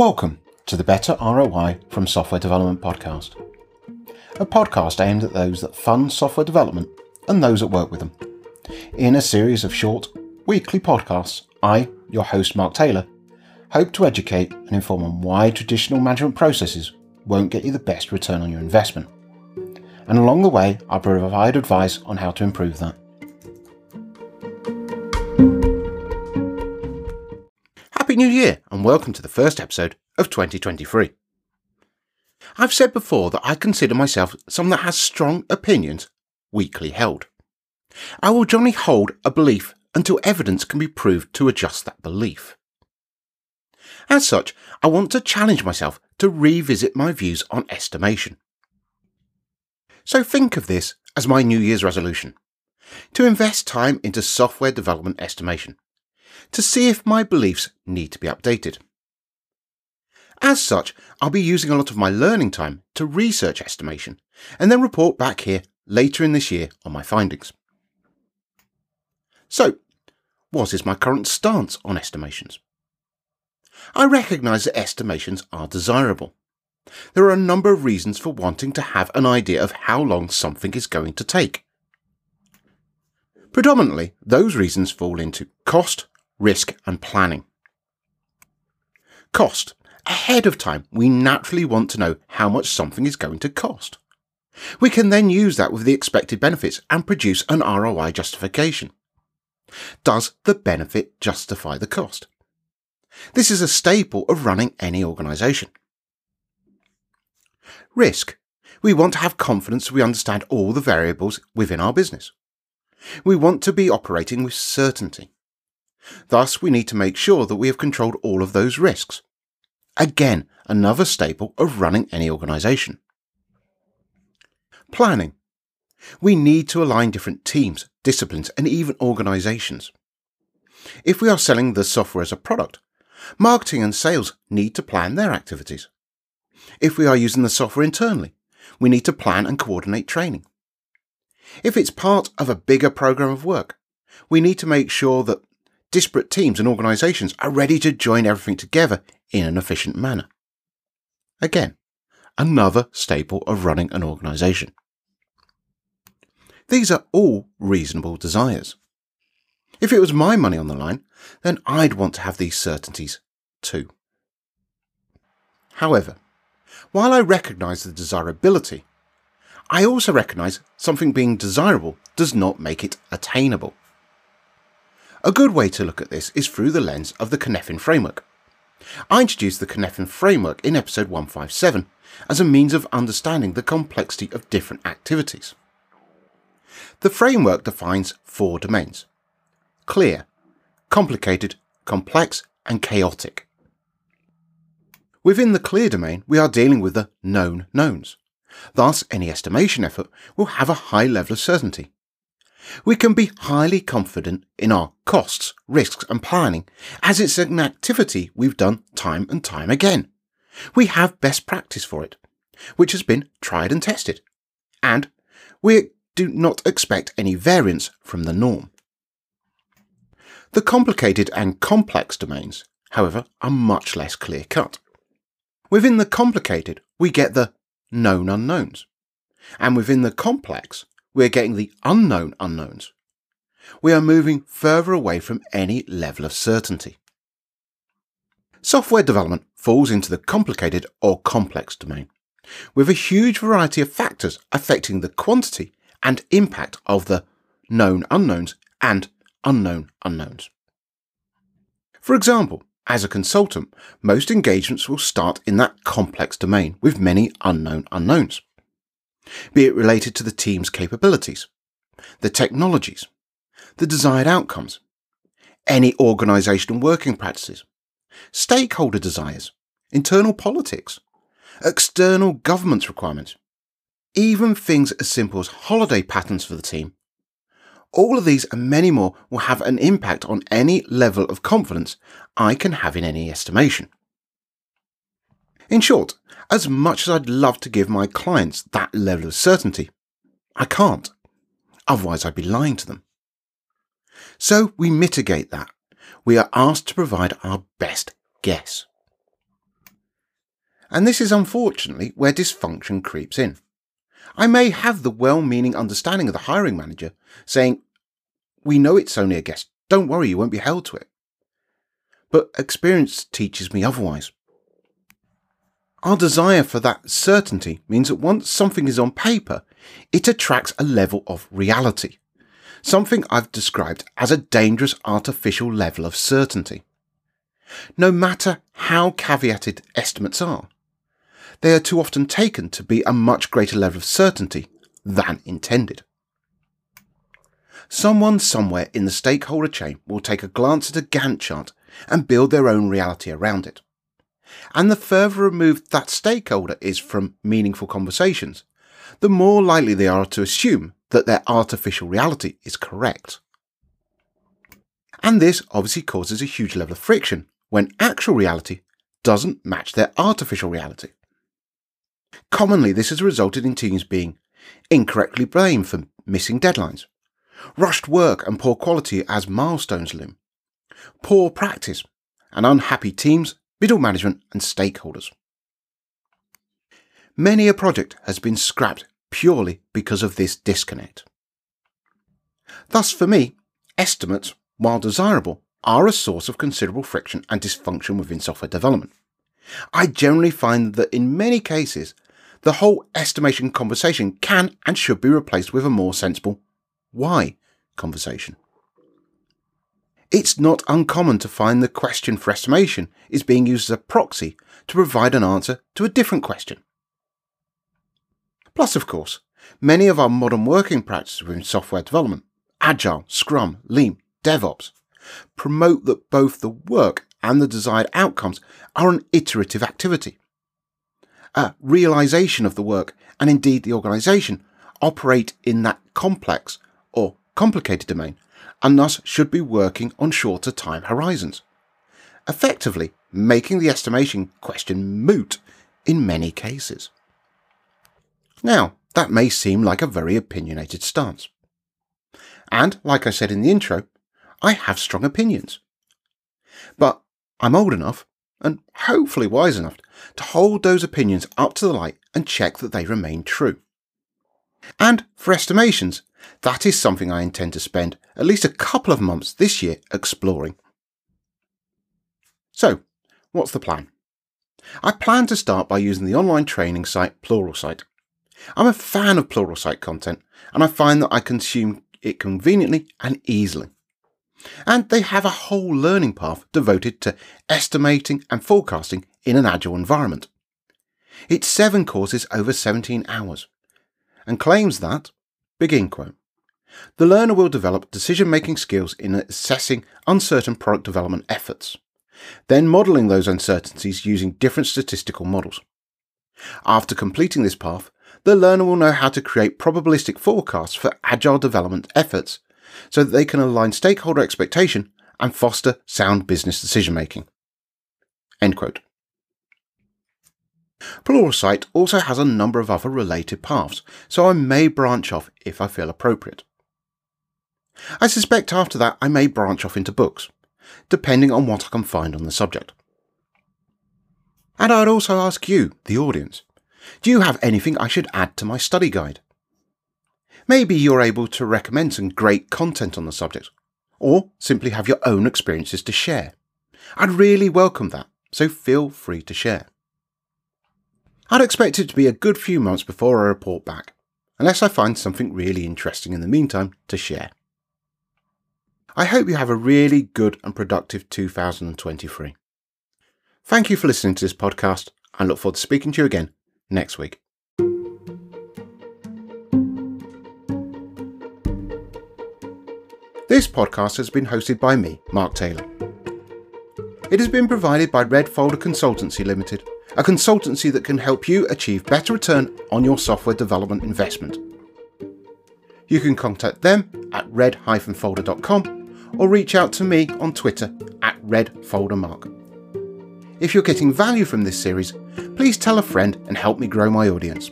Welcome to the Better ROI from Software Development podcast, a podcast aimed at those that fund software development and those that work with them. In a series of short, weekly podcasts, I, your host Mark Taylor, hope to educate and inform on why traditional management processes won't get you the best return on your investment. And along the way, I'll provide advice on how to improve that. New Year and welcome to the first episode of 2023. I've said before that I consider myself someone that has strong opinions weakly held. I will generally hold a belief until evidence can be proved to adjust that belief. As such, I want to challenge myself to revisit my views on estimation. So think of this as my New Year's resolution to invest time into software development estimation to see if my beliefs need to be updated. As such, I'll be using a lot of my learning time to research estimation and then report back here later in this year on my findings. So, what is my current stance on estimations? I recognise that estimations are desirable. There are a number of reasons for wanting to have an idea of how long something is going to take. Predominantly, those reasons fall into cost, risk, and planning. Cost. Ahead of time, we naturally want to know how much something is going to cost. We can then use that with the expected benefits and produce an ROI justification. Does the benefit justify the cost? This is a staple of running any organisation. Risk. We want to have confidence we understand all the variables within our business. We want to be operating with certainty. Thus, we need to make sure that we have controlled all of those risks. Again, another staple of running any organisation. Planning. We need to align different teams, disciplines, and even organisations. If we are selling the software as a product, marketing and sales need to plan their activities. If we are using the software internally, we need to plan and coordinate training. If it's part of a bigger program of work, we need to make sure that disparate teams and organisations are ready to join everything together in an efficient manner. Again, another staple of running an organisation. These are all reasonable desires. If it was my money on the line, then I'd want to have these certainties too. However, while I recognise the desirability, I also recognise something being desirable does not make it attainable. A good way to look at this is through the lens of the Cynefin framework. I introduced the Cynefin framework in episode 157 as a means of understanding the complexity of different activities. The framework defines four domains clear, complicated, complex, and chaotic. Within the clear domain, we are dealing with the known knowns. Thus, any estimation effort will have a high level of certainty we can be highly confident in our costs, risks, and planning, as it's an activity we've done time and time again. We have best practice for it, which has been tried and tested, and we do not expect any variance from the norm. The complicated and complex domains, however, are much less clear cut. Within the complicated, we get the known unknowns, and within the complex, we're getting the unknown unknowns. We are moving further away from any level of certainty. Software development falls into the complicated or complex domain, with a huge variety of factors affecting the quantity and impact of the known unknowns and unknown unknowns. For example, as a consultant, most engagements will start in that complex domain with many unknown unknowns be it related to the team's capabilities, the technologies, the desired outcomes, any organisational working practices, stakeholder desires, internal politics, external governance requirements, even things as simple as holiday patterns for the team. All of these and many more will have an impact on any level of confidence I can have in any estimation. In short, as much as I'd love to give my clients that level of certainty, I can't. Otherwise, I'd be lying to them. So we mitigate that. We are asked to provide our best guess. And this is unfortunately where dysfunction creeps in. I may have the well meaning understanding of the hiring manager saying, We know it's only a guess, don't worry, you won't be held to it. But experience teaches me otherwise. Our desire for that certainty means that once something is on paper, it attracts a level of reality, something I've described as a dangerous artificial level of certainty. No matter how caveated estimates are, they are too often taken to be a much greater level of certainty than intended. Someone somewhere in the stakeholder chain will take a glance at a Gantt chart and build their own reality around it. And the further removed that stakeholder is from meaningful conversations, the more likely they are to assume that their artificial reality is correct. And this obviously causes a huge level of friction when actual reality doesn't match their artificial reality. Commonly, this has resulted in teams being incorrectly blamed for missing deadlines, rushed work and poor quality as milestones loom, poor practice, and unhappy teams, middle management, and stakeholders. Many a project has been scrapped purely because of this disconnect. Thus, for me, estimates, while desirable, are a source of considerable friction and dysfunction within software development. I generally find that in many cases, the whole estimation conversation can and should be replaced with a more sensible why conversation. It's not uncommon to find the question for estimation is being used as a proxy to provide an answer to a different question. Plus, of course, many of our modern working practices within software development, Agile, Scrum, Lean, DevOps, promote that both the work and the desired outcomes are an iterative activity. A realization of the work and indeed the organization operate in that complex or complicated domain and thus should be working on shorter time horizons, effectively making the estimation question moot in many cases. Now, that may seem like a very opinionated stance. And, like I said in the intro, I have strong opinions. But I'm old enough, and hopefully wise enough, to hold those opinions up to the light and check that they remain true. And for estimations, that is something I intend to spend at least a couple of months this year exploring. So, what's the plan? I plan to start by using the online training site Pluralsight. I'm a fan of Pluralsight content, and I find that I consume it conveniently and easily. And they have a whole learning path devoted to estimating and forecasting in an agile environment. It's seven courses over 17 hours, and claims that, begin quote, the learner will develop decision making skills in assessing uncertain product development efforts, then modelling those uncertainties using different statistical models. After completing this path, the learner will know how to create probabilistic forecasts for agile development efforts so that they can align stakeholder expectation and foster sound business decision making. End quote. Pluralsight also has a number of other related paths, so I may branch off if I feel appropriate. I suspect after that I may branch off into books, depending on what I can find on the subject. And I'd also ask you, the audience, do you have anything I should add to my study guide? Maybe you're able to recommend some great content on the subject, or simply have your own experiences to share. I'd really welcome that, so feel free to share. I'd expect it to be a good few months before I report back, unless I find something really interesting in the meantime to share. I hope you have a really good and productive 2023. Thank you for listening to this podcast and look forward to speaking to you again next week. This podcast has been hosted by me, Mark Taylor. It has been provided by Red Folder Consultancy Limited, a consultancy that can help you achieve better return on your software development investment. You can contact them at red-folder.com or reach out to me on Twitter at redfoldermark. If you're getting value from this series, please tell a friend and help me grow my audience.